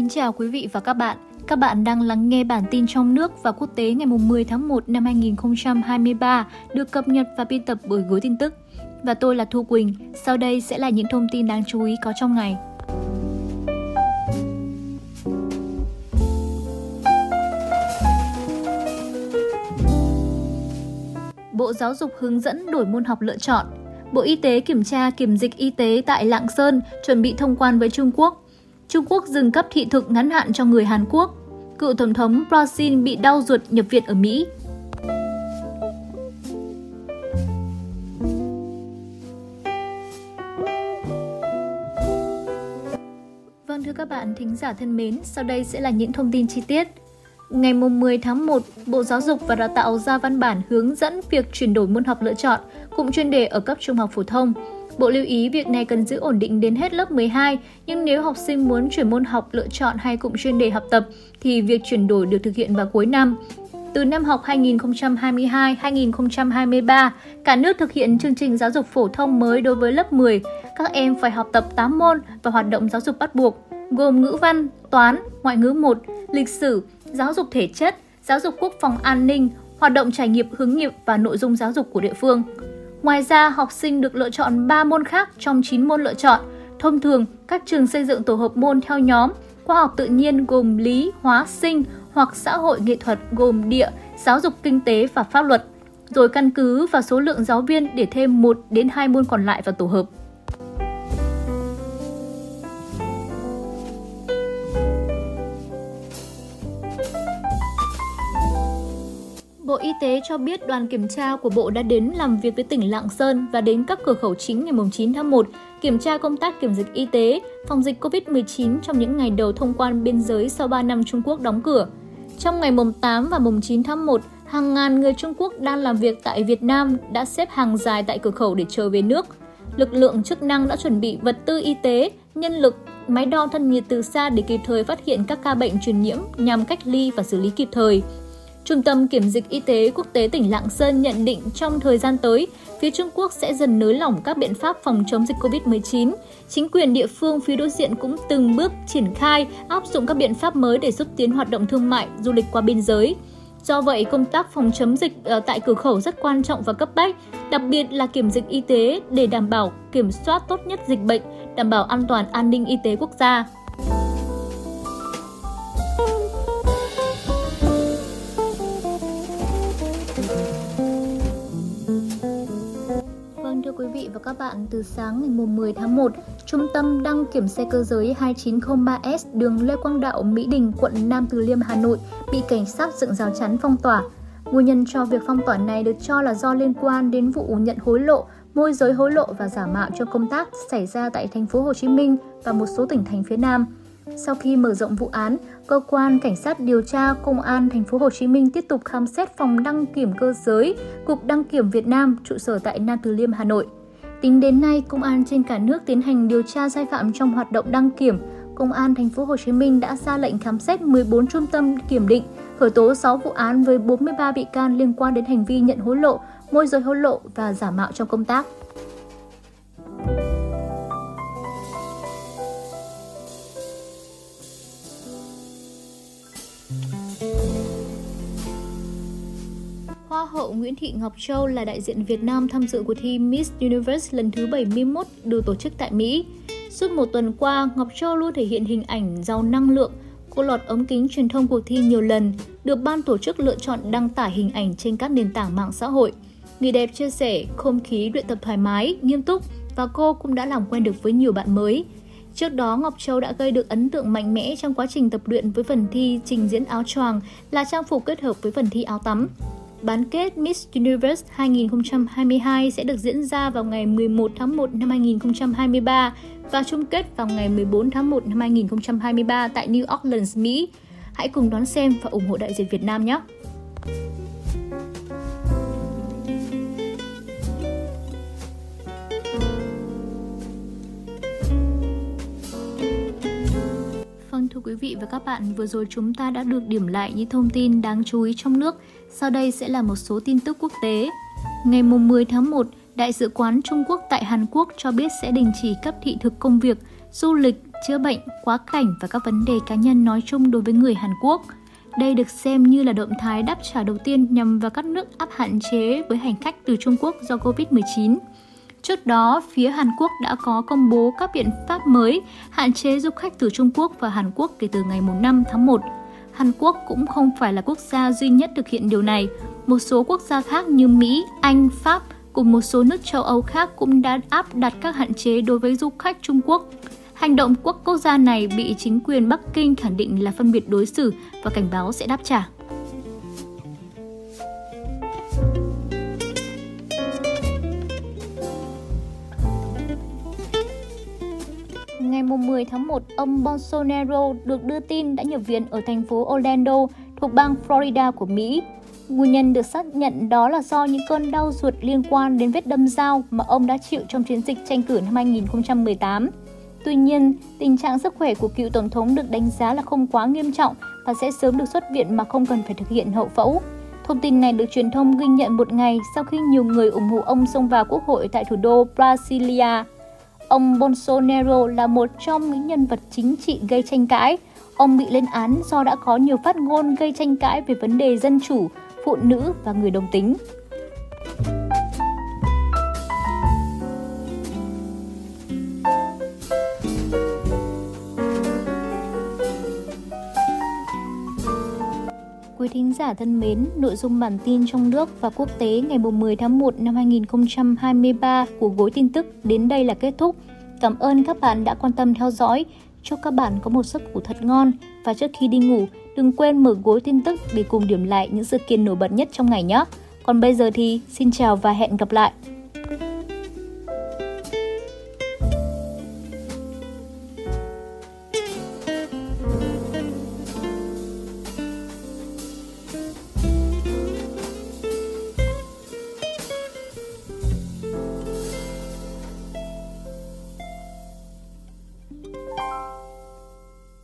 Kính chào quý vị và các bạn. Các bạn đang lắng nghe bản tin trong nước và quốc tế ngày 10 tháng 1 năm 2023 được cập nhật và biên tập bởi Gối tin tức. Và tôi là Thu Quỳnh. Sau đây sẽ là những thông tin đáng chú ý có trong ngày. Bộ Giáo dục hướng dẫn đổi môn học lựa chọn. Bộ Y tế kiểm tra kiểm dịch y tế tại Lạng Sơn, chuẩn bị thông quan với Trung Quốc. Trung Quốc dừng cấp thị thực ngắn hạn cho người Hàn Quốc. Cựu Tổng thống Brazil bị đau ruột nhập viện ở Mỹ. Vâng thưa các bạn thính giả thân mến, sau đây sẽ là những thông tin chi tiết. Ngày 10 tháng 1, Bộ Giáo dục và Đào tạo ra văn bản hướng dẫn việc chuyển đổi môn học lựa chọn cụm chuyên đề ở cấp trung học phổ thông. Bộ lưu ý việc này cần giữ ổn định đến hết lớp 12, nhưng nếu học sinh muốn chuyển môn học lựa chọn hay cụm chuyên đề học tập thì việc chuyển đổi được thực hiện vào cuối năm. Từ năm học 2022-2023, cả nước thực hiện chương trình giáo dục phổ thông mới đối với lớp 10. Các em phải học tập 8 môn và hoạt động giáo dục bắt buộc, gồm ngữ văn, toán, ngoại ngữ 1, lịch sử, giáo dục thể chất, giáo dục quốc phòng an ninh, hoạt động trải nghiệm hướng nghiệp và nội dung giáo dục của địa phương. Ngoài ra, học sinh được lựa chọn 3 môn khác trong 9 môn lựa chọn. Thông thường, các trường xây dựng tổ hợp môn theo nhóm, khoa học tự nhiên gồm lý, hóa, sinh hoặc xã hội nghệ thuật gồm địa, giáo dục kinh tế và pháp luật, rồi căn cứ vào số lượng giáo viên để thêm 1 đến 2 môn còn lại vào tổ hợp. Bộ Y tế cho biết đoàn kiểm tra của Bộ đã đến làm việc với tỉnh Lạng Sơn và đến các cửa khẩu chính ngày 9 tháng 1, kiểm tra công tác kiểm dịch y tế, phòng dịch COVID-19 trong những ngày đầu thông quan biên giới sau 3 năm Trung Quốc đóng cửa. Trong ngày 8 và 9 tháng 1, hàng ngàn người Trung Quốc đang làm việc tại Việt Nam đã xếp hàng dài tại cửa khẩu để chờ về nước. Lực lượng chức năng đã chuẩn bị vật tư y tế, nhân lực, máy đo thân nhiệt từ xa để kịp thời phát hiện các ca bệnh truyền nhiễm nhằm cách ly và xử lý kịp thời. Trung tâm Kiểm dịch Y tế Quốc tế tỉnh Lạng Sơn nhận định trong thời gian tới, phía Trung Quốc sẽ dần nới lỏng các biện pháp phòng chống dịch COVID-19. Chính quyền địa phương phía đối diện cũng từng bước triển khai áp dụng các biện pháp mới để giúp tiến hoạt động thương mại, du lịch qua biên giới. Do vậy, công tác phòng chống dịch ờ, tại cửa khẩu rất quan trọng và cấp bách, đặc biệt là kiểm dịch y tế để đảm bảo kiểm soát tốt nhất dịch bệnh, đảm bảo an toàn an ninh y tế quốc gia. Vâng thưa quý vị và các bạn, từ sáng ngày 10 tháng 1, Trung tâm đăng kiểm xe cơ giới 2903S đường Lê Quang Đạo, Mỹ Đình, quận Nam Từ Liêm, Hà Nội bị cảnh sát dựng rào chắn phong tỏa. Nguyên nhân cho việc phong tỏa này được cho là do liên quan đến vụ nhận hối lộ, môi giới hối lộ và giả mạo cho công tác xảy ra tại thành phố Hồ Chí Minh và một số tỉnh thành phía Nam. Sau khi mở rộng vụ án, cơ quan cảnh sát điều tra công an thành phố Hồ Chí Minh tiếp tục khám xét phòng đăng kiểm cơ giới Cục Đăng kiểm Việt Nam trụ sở tại Nam Từ Liêm, Hà Nội. Tính đến nay, công an trên cả nước tiến hành điều tra sai phạm trong hoạt động đăng kiểm. Công an thành phố Hồ Chí Minh đã ra lệnh khám xét 14 trung tâm kiểm định, khởi tố 6 vụ án với 43 bị can liên quan đến hành vi nhận hối lộ, môi giới hối lộ và giả mạo trong công tác. Hoa hậu Nguyễn Thị Ngọc Châu là đại diện Việt Nam tham dự cuộc thi Miss Universe lần thứ 71 được tổ chức tại Mỹ. Suốt một tuần qua, Ngọc Châu luôn thể hiện hình ảnh giàu năng lượng. Cô lọt ống kính truyền thông cuộc thi nhiều lần, được ban tổ chức lựa chọn đăng tải hình ảnh trên các nền tảng mạng xã hội. Người đẹp chia sẻ không khí luyện tập thoải mái, nghiêm túc và cô cũng đã làm quen được với nhiều bạn mới. Trước đó, Ngọc Châu đã gây được ấn tượng mạnh mẽ trong quá trình tập luyện với phần thi trình diễn áo choàng là trang phục kết hợp với phần thi áo tắm. Bán kết Miss Universe 2022 sẽ được diễn ra vào ngày 11 tháng 1 năm 2023 và chung kết vào ngày 14 tháng 1 năm 2023 tại New Orleans, Mỹ. Hãy cùng đón xem và ủng hộ đại diện Việt Nam nhé! Thưa quý vị và các bạn, vừa rồi chúng ta đã được điểm lại những thông tin đáng chú ý trong nước. Sau đây sẽ là một số tin tức quốc tế. Ngày 10 tháng 1, Đại sứ quán Trung Quốc tại Hàn Quốc cho biết sẽ đình chỉ cấp thị thực công việc, du lịch chữa bệnh, quá cảnh và các vấn đề cá nhân nói chung đối với người Hàn Quốc. Đây được xem như là động thái đáp trả đầu tiên nhằm vào các nước áp hạn chế với hành khách từ Trung Quốc do Covid-19. Trước đó, phía Hàn Quốc đã có công bố các biện pháp mới hạn chế du khách từ Trung Quốc và Hàn Quốc kể từ ngày 5 tháng 1. Hàn Quốc cũng không phải là quốc gia duy nhất thực hiện điều này. Một số quốc gia khác như Mỹ, Anh, Pháp cùng một số nước châu Âu khác cũng đã áp đặt các hạn chế đối với du khách Trung Quốc. Hành động quốc quốc gia này bị chính quyền Bắc Kinh khẳng định là phân biệt đối xử và cảnh báo sẽ đáp trả. 10 tháng 1, ông Bolsonaro được đưa tin đã nhập viện ở thành phố Orlando thuộc bang Florida của Mỹ. Nguyên nhân được xác nhận đó là do những cơn đau ruột liên quan đến vết đâm dao mà ông đã chịu trong chiến dịch tranh cử năm 2018. Tuy nhiên, tình trạng sức khỏe của cựu tổng thống được đánh giá là không quá nghiêm trọng và sẽ sớm được xuất viện mà không cần phải thực hiện hậu phẫu. Thông tin này được truyền thông ghi nhận một ngày sau khi nhiều người ủng hộ ông xông vào quốc hội tại thủ đô Brasilia. Ông Bolsonaro là một trong những nhân vật chính trị gây tranh cãi. Ông bị lên án do đã có nhiều phát ngôn gây tranh cãi về vấn đề dân chủ, phụ nữ và người đồng tính. Thính giả thân mến, nội dung bản tin trong nước và quốc tế ngày 10 tháng 1 năm 2023 của Gối tin tức đến đây là kết thúc. Cảm ơn các bạn đã quan tâm theo dõi. Chúc các bạn có một giấc ngủ thật ngon và trước khi đi ngủ, đừng quên mở gối tin tức để cùng điểm lại những sự kiện nổi bật nhất trong ngày nhé. Còn bây giờ thì xin chào và hẹn gặp lại.